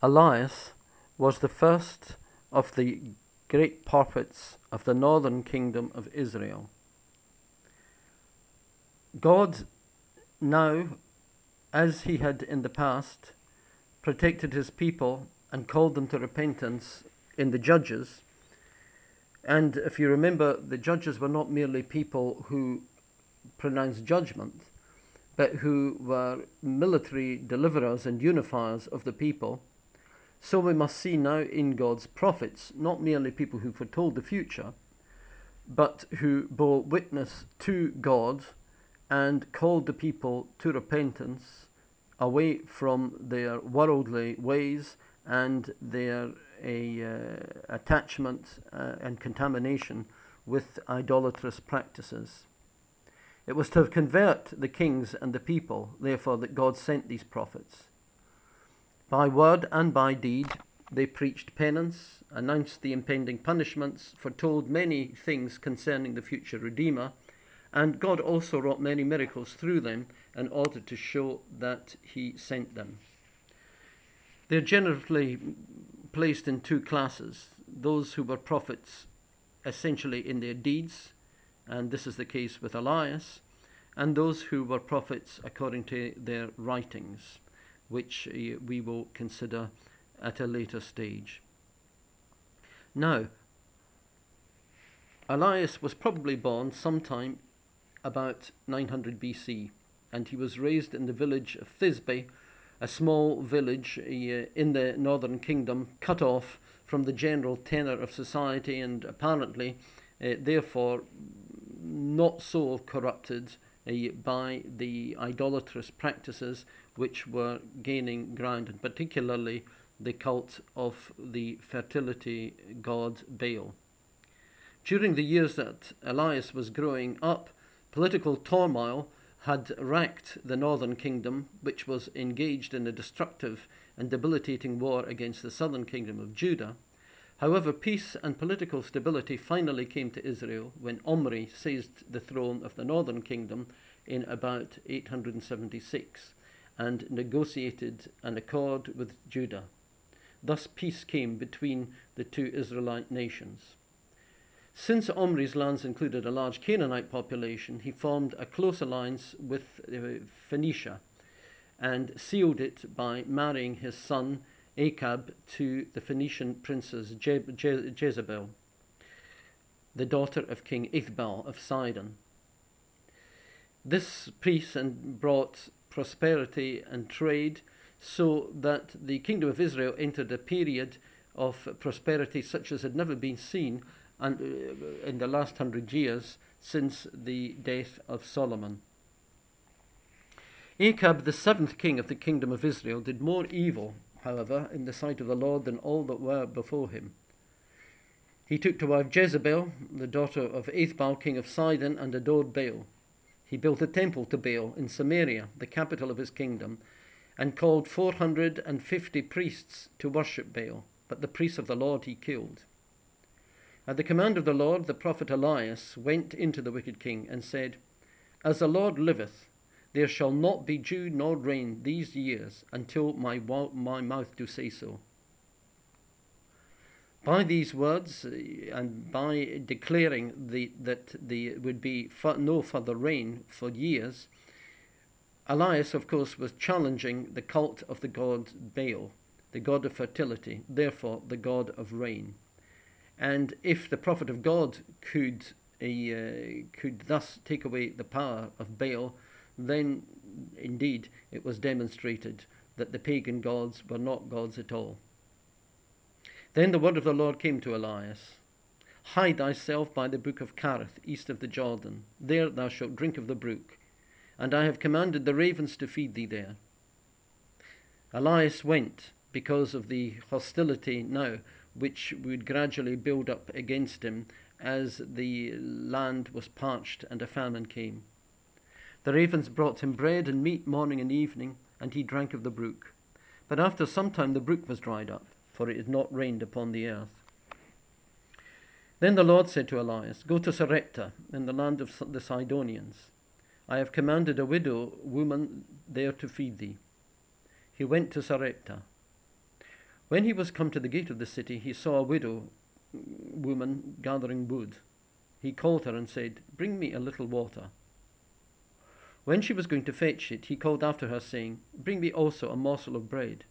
Elias was the first of the great prophets of the northern kingdom of Israel. God now, as he had in the past, protected his people and called them to repentance in the judges. And if you remember, the judges were not merely people who pronounced judgment, but who were military deliverers and unifiers of the people. So we must see now in God's prophets not merely people who foretold the future, but who bore witness to God and called the people to repentance away from their worldly ways and their a, uh, attachment uh, and contamination with idolatrous practices. It was to convert the kings and the people, therefore, that God sent these prophets. By word and by deed, they preached penance, announced the impending punishments, foretold many things concerning the future Redeemer, and God also wrought many miracles through them in order to show that He sent them. They're generally placed in two classes those who were prophets essentially in their deeds, and this is the case with Elias, and those who were prophets according to their writings, which uh, we will consider at a later stage. Now, Elias was probably born sometime about 900 BC, and he was raised in the village of Thisbe a small village uh, in the northern kingdom, cut off from the general tenor of society and apparently, uh, therefore, not so corrupted uh, by the idolatrous practices which were gaining ground, and particularly the cult of the fertility god Baal. During the years that Elias was growing up, political turmoil had racked the northern kingdom, which was engaged in a destructive and debilitating war against the southern kingdom of Judah. However, peace and political stability finally came to Israel when Omri seized the throne of the northern kingdom in about 876 and negotiated an accord with Judah. Thus, peace came between the two Israelite nations. Since Omri's lands included a large Canaanite population, he formed a close alliance with uh, Phoenicia and sealed it by marrying his son Achab to the Phoenician princess Je- Je- Jezebel, the daughter of King Ithbal of Sidon. This peace and brought prosperity and trade so that the kingdom of Israel entered a period of prosperity such as had never been seen uh, in the last hundred years since the death of Solomon. Achab, the seventh king of the kingdom of Israel, did more evil, however, in the sight of the Lord than all that were before him. He took to wife Jezebel, the daughter of Ethbaal, king of Sidon, and adored Baal. He built a temple to Baal in Samaria, the capital of his kingdom, and called 450 priests to worship Baal, but the priests of the Lord he killed. At the command of the Lord, the prophet Elias went into the wicked king and said, As the Lord liveth, there shall not be dew nor rain these years until my, my mouth do say so. By these words, uh, and by declaring the, that there would be no further rain for years, Elias, of course, was challenging the cult of the god Baal, the god of fertility, therefore the god of rain. And if the prophet of God could uh, could thus take away the power of Baal, then indeed it was demonstrated that the pagan gods were not gods at all. Then the word of the Lord came to Elias Hide thyself by the brook of Cherith, east of the Jordan. There thou shalt drink of the brook, and I have commanded the ravens to feed thee there. Elias went because of the hostility now which would gradually build up against him as the land was parched and a famine came. The ravens brought him bread and meat morning and evening, and he drank of the brook. But after some time the brook was dried up, for it had not rained upon the earth. Then the Lord said to Elias, Go to Sarepta, in the land of the Sidonians. I have commanded a widow woman there to feed thee. He went to Sarepta. When he was come to the gate of the city, he saw a widow woman gathering wood. He called her and said, Bring me a little water. When she was going to fetch it, he called after her, saying, Bring me also a morsel of bread.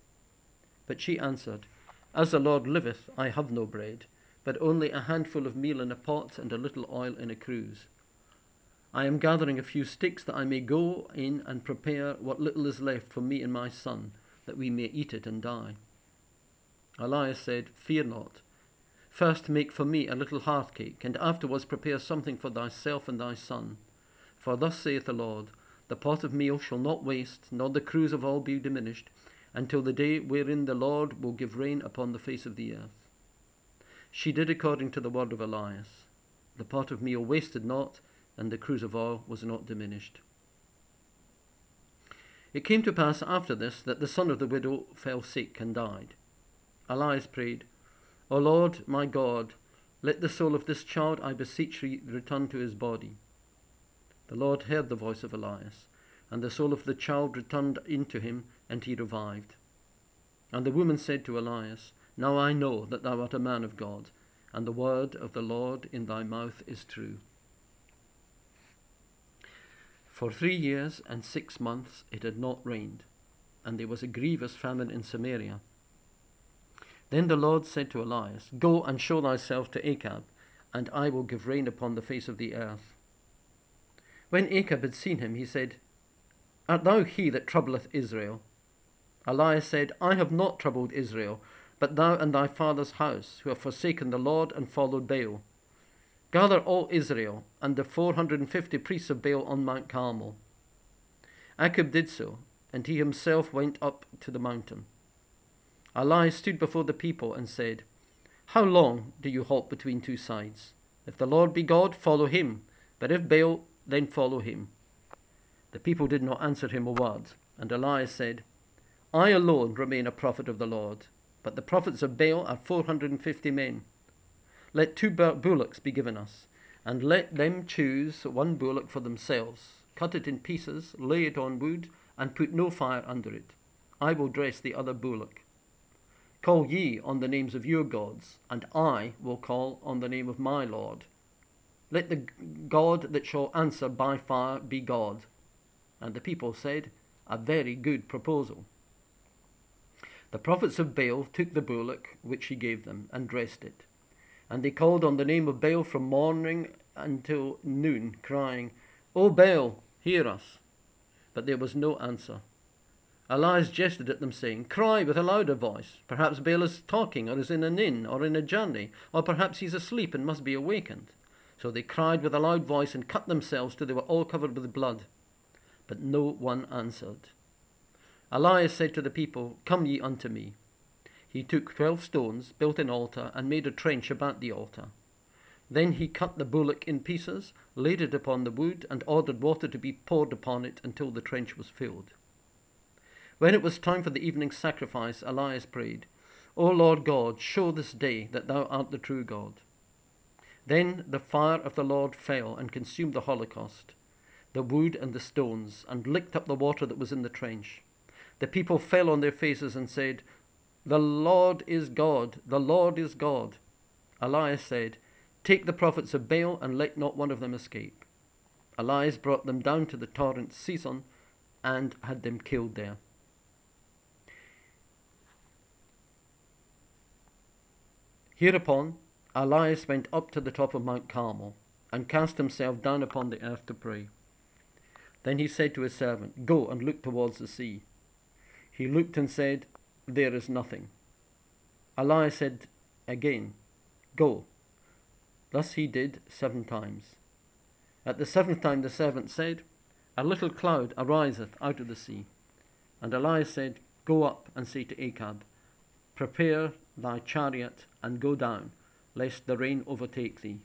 But she answered, As the Lord liveth, I have no bread, but only a handful of meal in a pot and a little oil in a cruse. I am gathering a few sticks that I may go in and prepare what little is left for me and my son, that we may eat it and die. Elias said, Fear not. First make for me a little hearth cake, and afterwards prepare something for thyself and thy son. For thus saith the Lord, The pot of meal shall not waste, nor the cruse of oil be diminished, until the day wherein the Lord will give rain upon the face of the earth. She did according to the word of Elias. The pot of meal wasted not, and the cruse of oil was not diminished. It came to pass after this that the son of the widow fell sick and died. Elias prayed, O Lord my God, let the soul of this child, I beseech thee, return to his body. The Lord heard the voice of Elias, and the soul of the child returned into him, and he revived. And the woman said to Elias, Now I know that thou art a man of God, and the word of the Lord in thy mouth is true. For three years and six months it had not rained, and there was a grievous famine in Samaria. Then the Lord said to Elias, Go and show thyself to Achab, and I will give rain upon the face of the earth. When Achab had seen him, he said, Art thou he that troubleth Israel? Elias said, I have not troubled Israel, but thou and thy father's house, who have forsaken the Lord and followed Baal. Gather all Israel and the four hundred and fifty priests of Baal on Mount Carmel. Achab did so, and he himself went up to the mountain. Elias stood before the people and said, How long do you halt between two sides? If the Lord be God, follow him, but if Baal, then follow him. The people did not answer him a word, and Elias said, I alone remain a prophet of the Lord, but the prophets of Baal are four hundred and fifty men. Let two bullocks be given us, and let them choose one bullock for themselves, cut it in pieces, lay it on wood, and put no fire under it. I will dress the other bullock. Call ye on the names of your gods, and I will call on the name of my Lord. Let the God that shall answer by fire be God. And the people said, A very good proposal. The prophets of Baal took the bullock which he gave them and dressed it. And they called on the name of Baal from morning until noon, crying, O Baal, hear us. But there was no answer. Elias jested at them, saying, Cry with a louder voice. Perhaps Baal is talking, or is in an inn, or in a journey, or perhaps he's asleep and must be awakened. So they cried with a loud voice and cut themselves till they were all covered with blood. But no one answered. Elias said to the people, Come ye unto me. He took twelve stones, built an altar, and made a trench about the altar. Then he cut the bullock in pieces, laid it upon the wood, and ordered water to be poured upon it until the trench was filled. When it was time for the evening sacrifice, Elias prayed, O Lord God, show this day that thou art the true God. Then the fire of the Lord fell and consumed the holocaust, the wood and the stones, and licked up the water that was in the trench. The people fell on their faces and said, The Lord is God, the Lord is God. Elias said, Take the prophets of Baal and let not one of them escape. Elias brought them down to the torrent Cison and had them killed there. Hereupon Elias went up to the top of Mount Carmel and cast himself down upon the earth to pray. Then he said to his servant, Go and look towards the sea. He looked and said, There is nothing. Elias said again, Go. Thus he did seven times. At the seventh time the servant said, A little cloud ariseth out of the sea. And Elias said, Go up and say to Achab, Prepare thy chariot and go down, lest the rain overtake thee.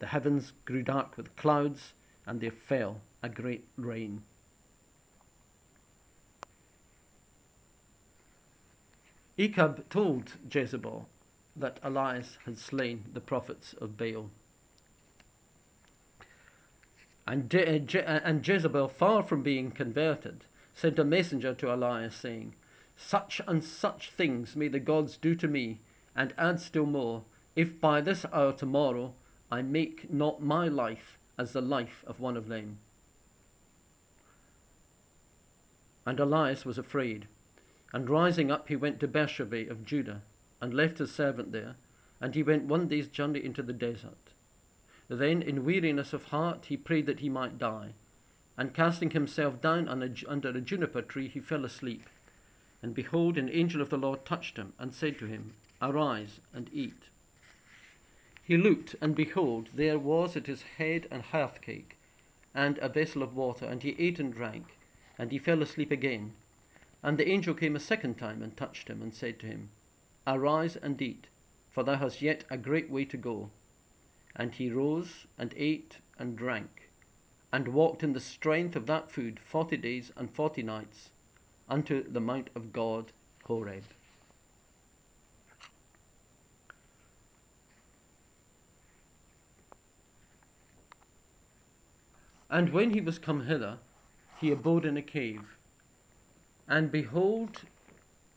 The heavens grew dark with clouds, and they fell a great rain. Achab told Jezebel that Elias had slain the prophets of Baal. And, Je- Je- and Jezebel, far from being converted, sent a messenger to Elias saying, Such and such things may the gods do to me, and add still more, if by this hour tomorrow I make not my life as the life of one of them. And Elias was afraid, and rising up he went to Beersheba of Judah, and left his servant there, and he went one day's journey into the desert. Then, in weariness of heart, he prayed that he might die, and casting himself down under a juniper tree, he fell asleep. And behold, an angel of the Lord touched him, and said to him, Arise and eat. He looked, and behold, there was at his head an hearth cake, and a vessel of water, and he ate and drank, and he fell asleep again. And the angel came a second time and touched him, and said to him, Arise and eat, for thou hast yet a great way to go. And he rose and ate and drank, and walked in the strength of that food forty days and forty nights unto the mount of God, Horeb. And when he was come hither, he abode in a cave. And behold,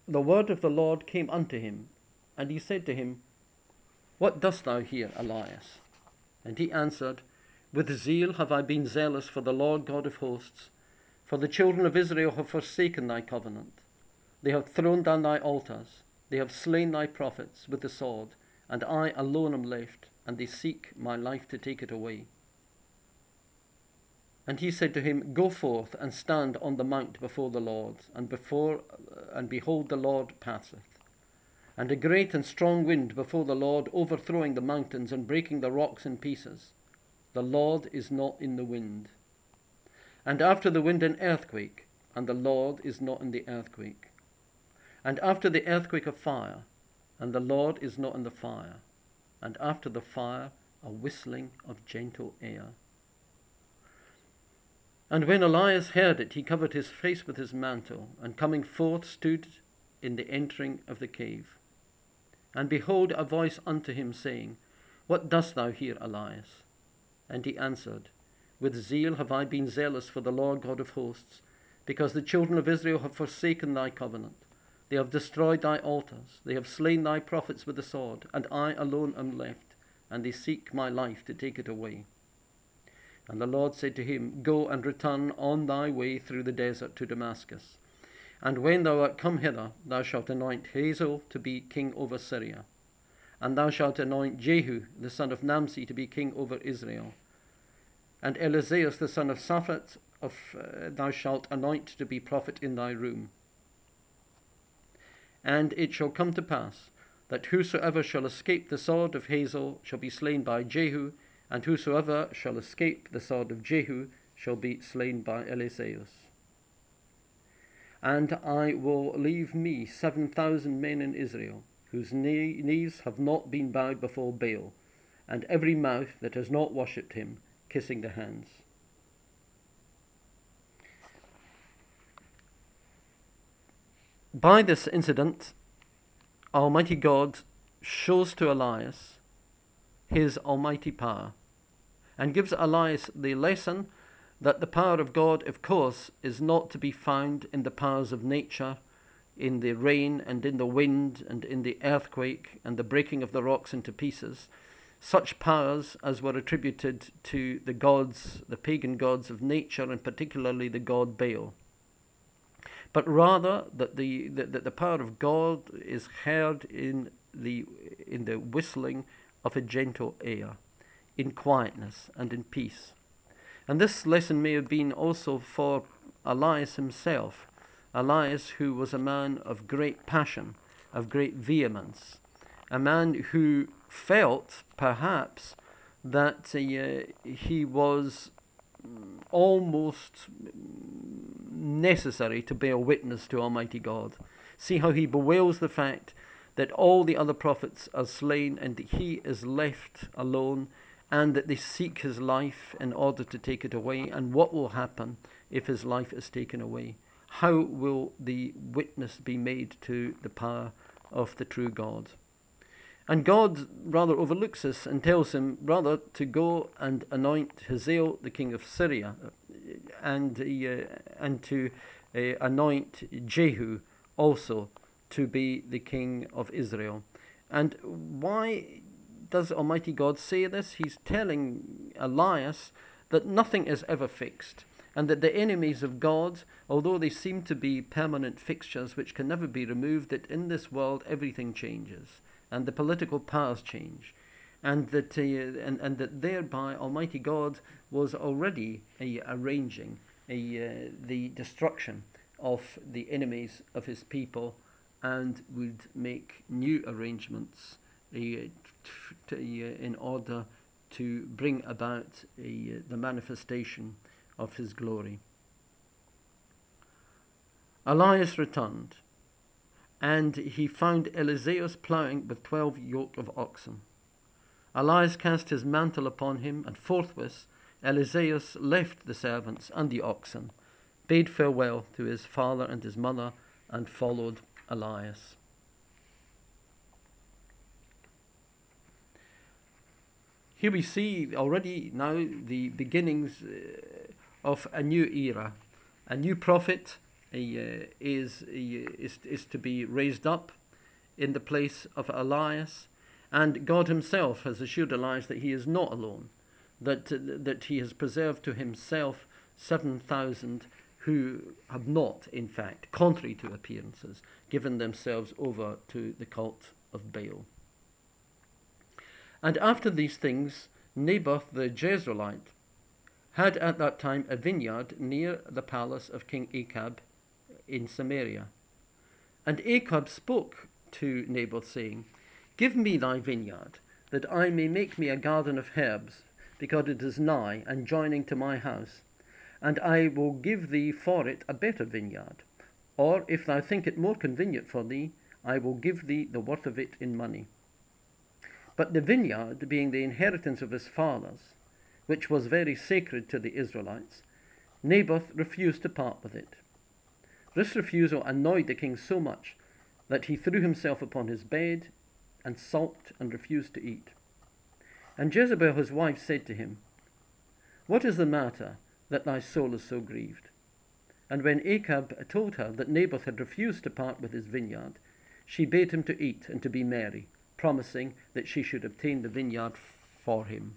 the word of the Lord came unto him, and he said to him, What dost thou here, Elias? And he answered, With zeal have I been zealous for the Lord God of hosts, for the children of Israel have forsaken thy covenant. They have thrown down thy altars, they have slain thy prophets with the sword, and I alone am left, and they seek my life to take it away. And he said to him, Go forth and stand on the mount before the Lord, and before and behold the Lord passeth. And a great and strong wind before the Lord, overthrowing the mountains and breaking the rocks in pieces. The Lord is not in the wind. And after the wind an earthquake, and the Lord is not in the earthquake. And after the earthquake a fire, and the Lord is not in the fire. And after the fire a whistling of gentle air. And when Elias heard it, he covered his face with his mantle, and coming forth stood in the entering of the cave. And behold, a voice unto him, saying, What dost thou here, Elias? And he answered, With zeal have I been zealous for the Lord God of hosts, because the children of Israel have forsaken thy covenant. They have destroyed thy altars, they have slain thy prophets with the sword, and I alone am left, and they seek my life to take it away. And the Lord said to him, Go and return on thy way through the desert to Damascus. And when thou art come hither, thou shalt anoint Hazael to be king over Syria. And thou shalt anoint Jehu the son of Nimshi to be king over Israel. And Eliseus, the son of Shaphat of, uh, thou shalt anoint to be prophet in thy room. And it shall come to pass that whosoever shall escape the sword of Hazael shall be slain by Jehu, and whosoever shall escape the sword of Jehu shall be slain by Eliseus. And I will leave me seven thousand men in Israel, whose knees have not been bowed before Baal, and every mouth that has not worshipped him, kissing the hands. By this incident, Almighty God shows to Elias his almighty power and gives Elias the lesson that the power of God, of course, is not to be found in the powers of nature, in the rain and in the wind and in the earthquake and the breaking of the rocks into pieces, such powers as were attributed to the gods, the pagan gods of nature, and particularly the god Baal. But rather that the, that the power of God is heard in the, in the whistling of a gentle air, in quietness and in peace. And this lesson may have been also for Elias himself, Elias who was a man of great passion, of great vehemence, a man who felt perhaps that uh, he was almost necessary to bear witness to Almighty God. See how he bewails the fact that all the other prophets are slain and that he is left alone and that they seek his life in order to take it away. And what will happen if his life is taken away? How will the witness be made to the power of the true God? And God rather overlooks this and tells him rather to go and anoint Hazael, the king of Syria, and, uh, and to uh, anoint Jehu also to be the king of Israel. And why does Almighty God say this? He's telling Elias that nothing is ever fixed, and that the enemies of God, although they seem to be permanent fixtures which can never be removed, that in this world everything changes, and the political powers change, and that, uh, and, and that thereby Almighty God was already uh, arranging uh, the destruction of the enemies of his people and would make new arrangements uh, uh, in order to bring about the manifestation of his glory. Elias returned, and he found Eliseus ploughing with twelve yoke of oxen. Elias cast his mantle upon him, and forthwith Eliseus left the servants and the oxen, bade farewell to his father and his mother, and followed Elias. Here we see already now the beginnings uh, of a new era. A new prophet uh, is, uh, is, is to be raised up in the place of Elias, and God Himself has assured Elias that he is not alone, that, that He has preserved to Himself 7,000 who have not, in fact, contrary to appearances, given themselves over to the cult of Baal. And after these things, Naboth the Jezreelite had at that time a vineyard near the palace of King Achab in Samaria. And Achab spoke to Naboth, saying, Give me thy vineyard, that I may make me a garden of herbs, because it is nigh and joining to my house, and I will give thee for it a better vineyard. Or, if thou think it more convenient for thee, I will give thee the worth of it in money. But the vineyard, being the inheritance of his fathers, which was very sacred to the Israelites, Naboth refused to part with it. This refusal annoyed the king so much that he threw himself upon his bed and sulked and refused to eat. And Jezebel his wife said to him, What is the matter that thy soul is so grieved? And when Achab told her that Naboth had refused to part with his vineyard, she bade him to eat and to be merry, promising that she should obtain the vineyard for him.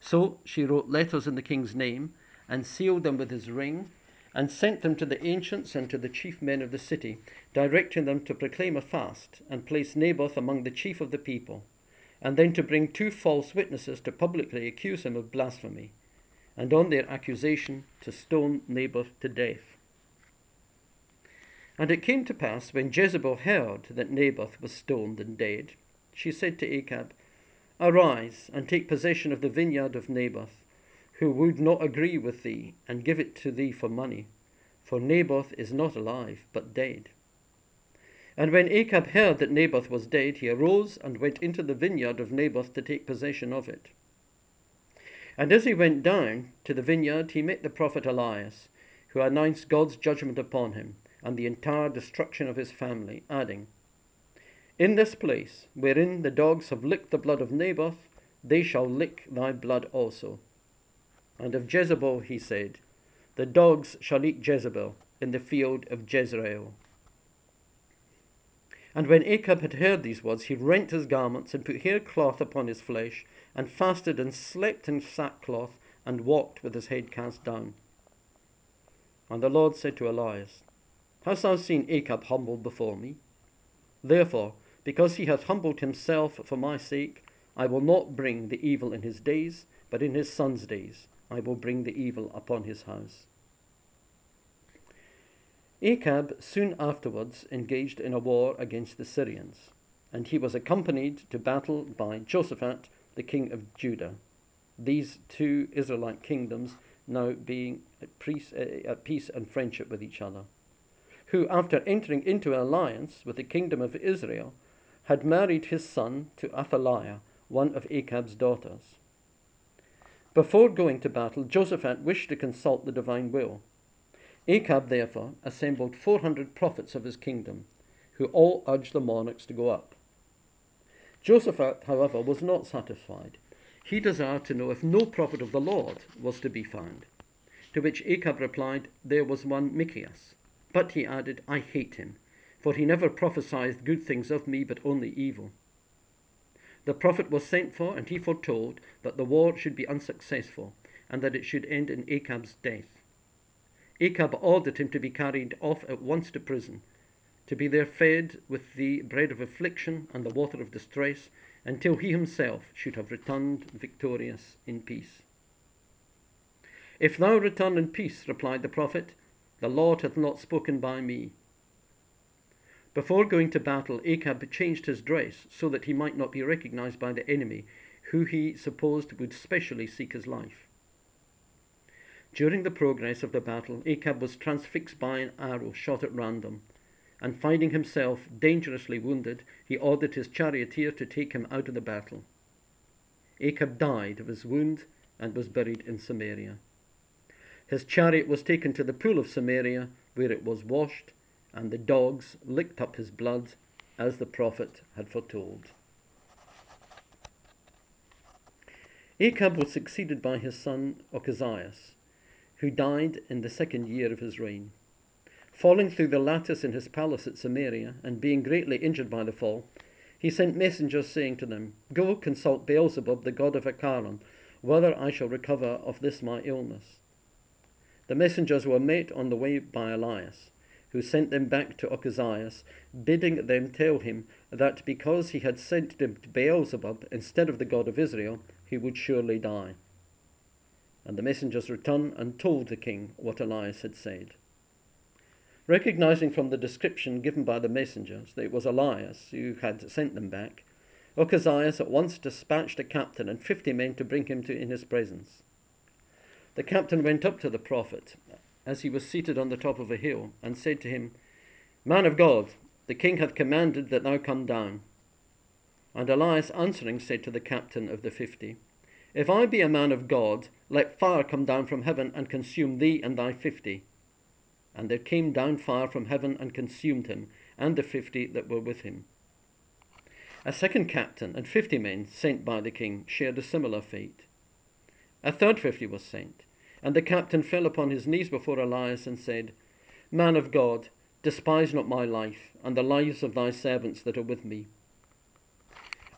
So she wrote letters in the king's name and sealed them with his ring and sent them to the ancients and to the chief men of the city, directing them to proclaim a fast and place Naboth among the chief of the people, and then to bring two false witnesses to publicly accuse him of blasphemy, and on their accusation to stone Naboth to death. And it came to pass, when Jezebel heard that Naboth was stoned and dead, she said to Achab, Arise and take possession of the vineyard of Naboth, who would not agree with thee, and give it to thee for money. For Naboth is not alive, but dead. And when Achab heard that Naboth was dead, he arose and went into the vineyard of Naboth to take possession of it. And as he went down to the vineyard, he met the prophet Elias, who announced God's judgment upon him and the entire destruction of his family, adding, In this place, wherein the dogs have licked the blood of Naboth, they shall lick thy blood also. And of Jezebel he said, The dogs shall eat Jezebel in the field of Jezreel. And when Achab had heard these words, he rent his garments and put haircloth upon his flesh, and fasted and slept in sackcloth, and walked with his head cast down. And the Lord said to Elias, Hast thou seen Achab humbled before me? Therefore, because he hath humbled himself for my sake, I will not bring the evil in his days, but in his son's days I will bring the evil upon his house. Achab soon afterwards engaged in a war against the Syrians, and he was accompanied to battle by Jehoshaphat, the king of Judah. These two Israelite kingdoms now being at peace, uh, at peace and friendship with each other who, after entering into an alliance with the kingdom of Israel, had married his son to Athaliah, one of Achab's daughters. Before going to battle, Jehoshaphat wished to consult the divine will. Achab, therefore, assembled 400 prophets of his kingdom, who all urged the monarchs to go up. Jehoshaphat, however, was not satisfied. He desired to know if no prophet of the Lord was to be found. To which Achab replied, There was one Micaiah, But, he added, I hate him, for he never prophesied good things of me, but only evil. The prophet was sent for, and he foretold that the war should be unsuccessful, and that it should end in Achab's death. Achab ordered him to be carried off at once to prison, to be there fed with the bread of affliction and the water of distress, until he himself should have returned victorious in peace. If thou return in peace, replied the prophet, the Lord hath not spoken by me. Before going to battle, Achab changed his dress so that he might not be recognized by the enemy, who he supposed would specially seek his life. During the progress of the battle, Achab was transfixed by an arrow shot at random, and finding himself dangerously wounded, he ordered his charioteer to take him out of the battle. Achab died of his wound and was buried in Samaria. His chariot was taken to the pool of Samaria, where it was washed, and the dogs licked up his blood, as the prophet had foretold. Achab was succeeded by his son Ochazias, who died in the second year of his reign. Falling through the lattice in his palace at Samaria, and being greatly injured by the fall, he sent messengers saying to them, Go consult Beelzebub, the god of Accaron, whether I shall recover of this my illness. The messengers were met on the way by Elias, who sent them back to Ochazias, bidding them tell him that because he had sent them to Beelzebub instead of the God of Israel, he would surely die. And the messengers returned and told the king what Elias had said. Recognizing from the description given by the messengers that it was Elias who had sent them back, Ochazias at once dispatched a captain and fifty men to bring him to in his presence. The captain went up to the prophet as he was seated on the top of a hill and said to him, Man of God, the king hath commanded that thou come down. And Elias answering said to the captain of the fifty, If I be a man of God, let fire come down from heaven and consume thee and thy fifty. And there came down fire from heaven and consumed him and the fifty that were with him. A second captain and fifty men sent by the king shared a similar fate. A third fifty was sent, and the captain fell upon his knees before Elias and said, Man of God, despise not my life, and the lives of thy servants that are with me.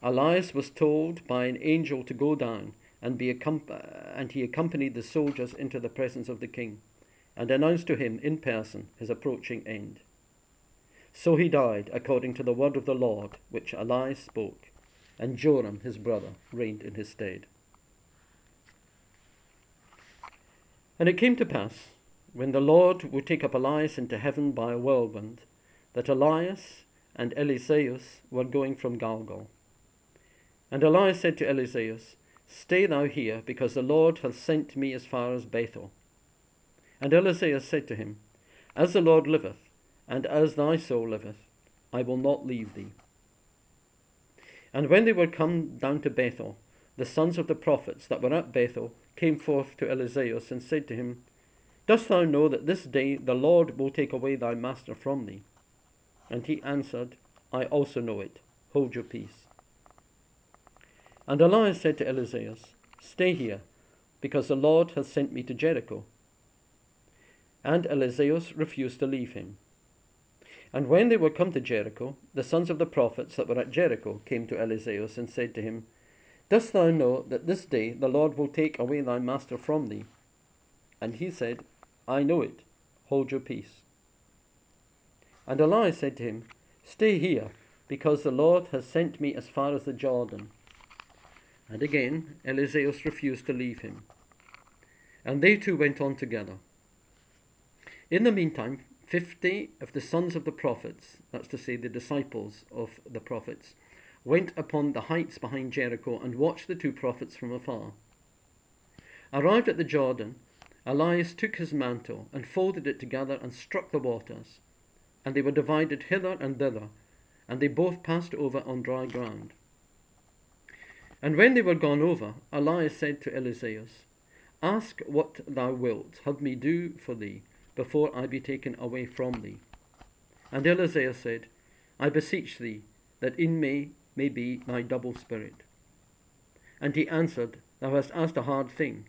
Elias was told by an angel to go down, and, be and he accompanied the soldiers into the presence of the king, and announced to him in person his approaching end. So he died according to the word of the Lord which Elias spoke, and Joram his brother reigned in his stead. And it came to pass, when the Lord would take up Elias into heaven by a whirlwind, that Elias and Eliseus were going from Galgal. And Elias said to Eliseus, Stay thou here, because the Lord hath sent me as far as Bethel. And Eliseus said to him, As the Lord liveth, and as thy soul liveth, I will not leave thee. And when they were come down to Bethel, the sons of the prophets that were at Bethel came forth to Eliseus and said to him, Dost thou know that this day the Lord will take away thy master from thee? And he answered, I also know it. Hold your peace. And Elias said to Eliseus, Stay here, because the Lord hath sent me to Jericho. And Eliseus refused to leave him. And when they were come to Jericho, the sons of the prophets that were at Jericho came to Eliseus and said to him, Dost thou know that this day the Lord will take away thy master from thee? And he said, I know it. Hold your peace. And Elias said to him, Stay here, because the Lord has sent me as far as the Jordan. And again Eliseus refused to leave him. And they two went on together. In the meantime, fifty of the sons of the prophets, that's to say, the disciples of the prophets, went upon the heights behind Jericho and watched the two prophets from afar. Arrived at the Jordan, Elias took his mantle and folded it together and struck the waters, and they were divided hither and thither, and they both passed over on dry ground. And when they were gone over, Elias said to Eliseus, Ask what thou wilt have me do for thee before I be taken away from thee. And Eliseus said, I beseech thee that in me may be my double spirit. And he answered, Thou hast asked a hard thing.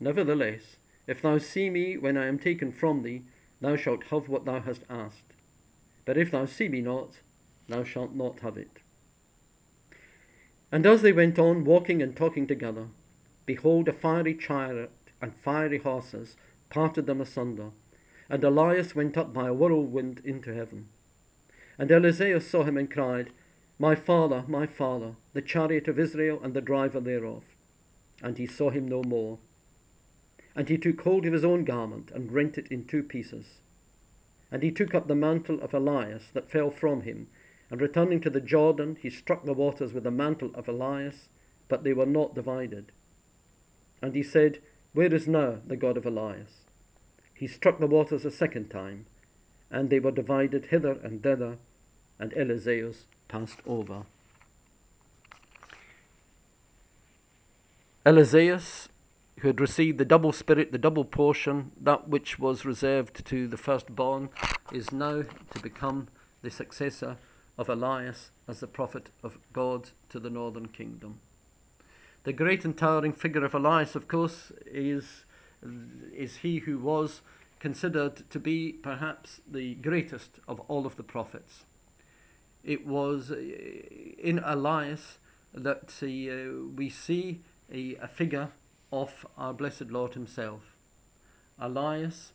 Nevertheless, if thou see me when I am taken from thee, thou shalt have what thou hast asked. But if thou see me not, thou shalt not have it. And as they went on walking and talking together, behold, a fiery chariot and fiery horses parted them asunder, and Elias went up by a whirlwind into heaven. And Eliseus saw him and cried, My father, my father, the chariot of Israel and the driver thereof. And he saw him no more. And he took hold of his own garment and rent it in two pieces. And he took up the mantle of Elias that fell from him, and returning to the Jordan, he struck the waters with the mantle of Elias, but they were not divided. And he said, Where is now the God of Elias? He struck the waters a second time, and they were divided hither and thither, and Eliseus passed over. Eliseus who had received the double spirit, the double portion, that which was reserved to the firstborn, is now to become the successor of Elias as the prophet of God to the northern kingdom. The great and towering figure of Elias, of course, is, is he who was considered to be perhaps the greatest of all of the prophets. It was uh, in Elias that uh, we see a, a figure of our blessed Lord Himself. Elias,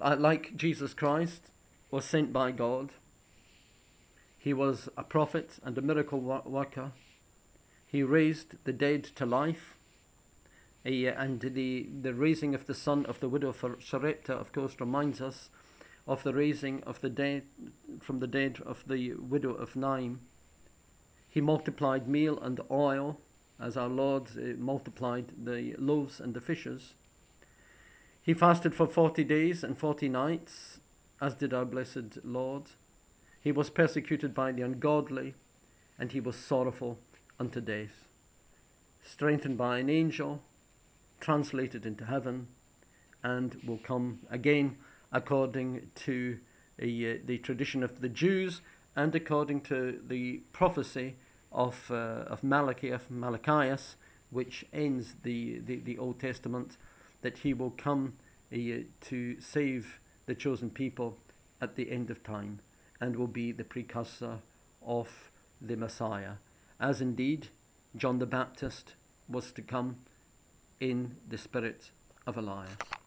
like Jesus Christ, was sent by God. He was a prophet and a miracle worker. He raised the dead to life. He, and the, the raising of the son of the widow of Sarepta, of course, reminds us of the raising of the dead from the dead of the widow of Nain. He multiplied meal and oil as our Lord uh, multiplied the loaves and the fishes. He fasted for 40 days and 40 nights, as did our blessed Lord. He was persecuted by the ungodly, and he was sorrowful unto death. Strengthened by an angel, translated into heaven, and will come again according to uh, the tradition of the Jews and according to the prophecy of, uh, of Malachi, of Malachias, which ends the, the, the Old Testament, that he will come uh, to save the chosen people at the end of time and will be the precursor of the Messiah, as indeed John the Baptist was to come in the spirit of Elias.